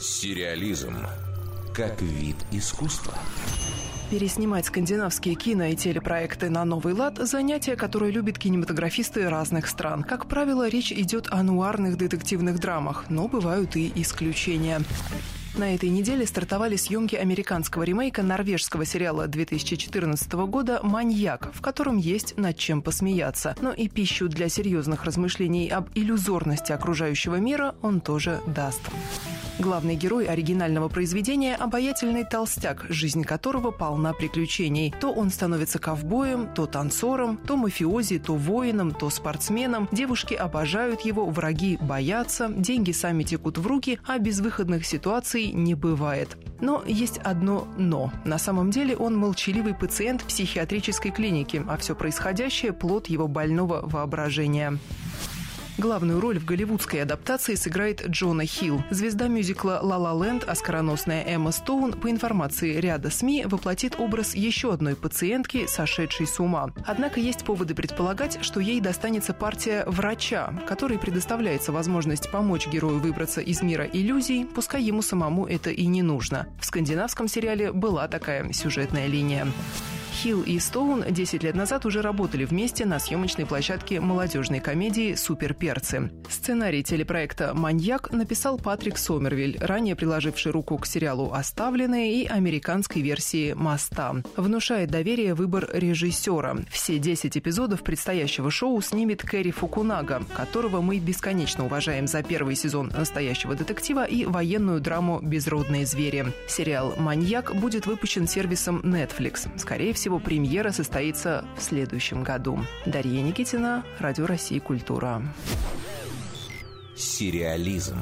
Сериализм как вид искусства. Переснимать скандинавские кино и телепроекты на новый лад – занятие, которое любят кинематографисты разных стран. Как правило, речь идет о нуарных детективных драмах, но бывают и исключения. На этой неделе стартовали съемки американского ремейка норвежского сериала 2014 года «Маньяк», в котором есть над чем посмеяться. Но и пищу для серьезных размышлений об иллюзорности окружающего мира он тоже даст. Главный герой оригинального произведения – обаятельный толстяк, жизнь которого полна приключений. То он становится ковбоем, то танцором, то мафиози, то воином, то спортсменом. Девушки обожают его, враги боятся, деньги сами текут в руки, а безвыходных ситуаций не бывает. Но есть одно «но». На самом деле он молчаливый пациент психиатрической клиники, а все происходящее – плод его больного воображения. Главную роль в голливудской адаптации сыграет Джона Хилл. Звезда мюзикла «Ла Ла Ленд», оскароносная Эмма Стоун, по информации ряда СМИ, воплотит образ еще одной пациентки, сошедшей с ума. Однако есть поводы предполагать, что ей достанется партия врача, который предоставляется возможность помочь герою выбраться из мира иллюзий, пускай ему самому это и не нужно. В скандинавском сериале была такая сюжетная линия. Хилл и Стоун 10 лет назад уже работали вместе на съемочной площадке молодежной комедии «Суперперцы». Сценарий телепроекта «Маньяк» написал Патрик Сомервиль, ранее приложивший руку к сериалу «Оставленные» и американской версии «Моста». Внушает доверие выбор режиссера. Все 10 эпизодов предстоящего шоу снимет Кэрри Фукунага, которого мы бесконечно уважаем за первый сезон «Настоящего детектива» и военную драму «Безродные звери». Сериал «Маньяк» будет выпущен сервисом Netflix. Скорее всего, всего, премьера состоится в следующем году. Дарья Никитина, Радио России «Культура». Сериализм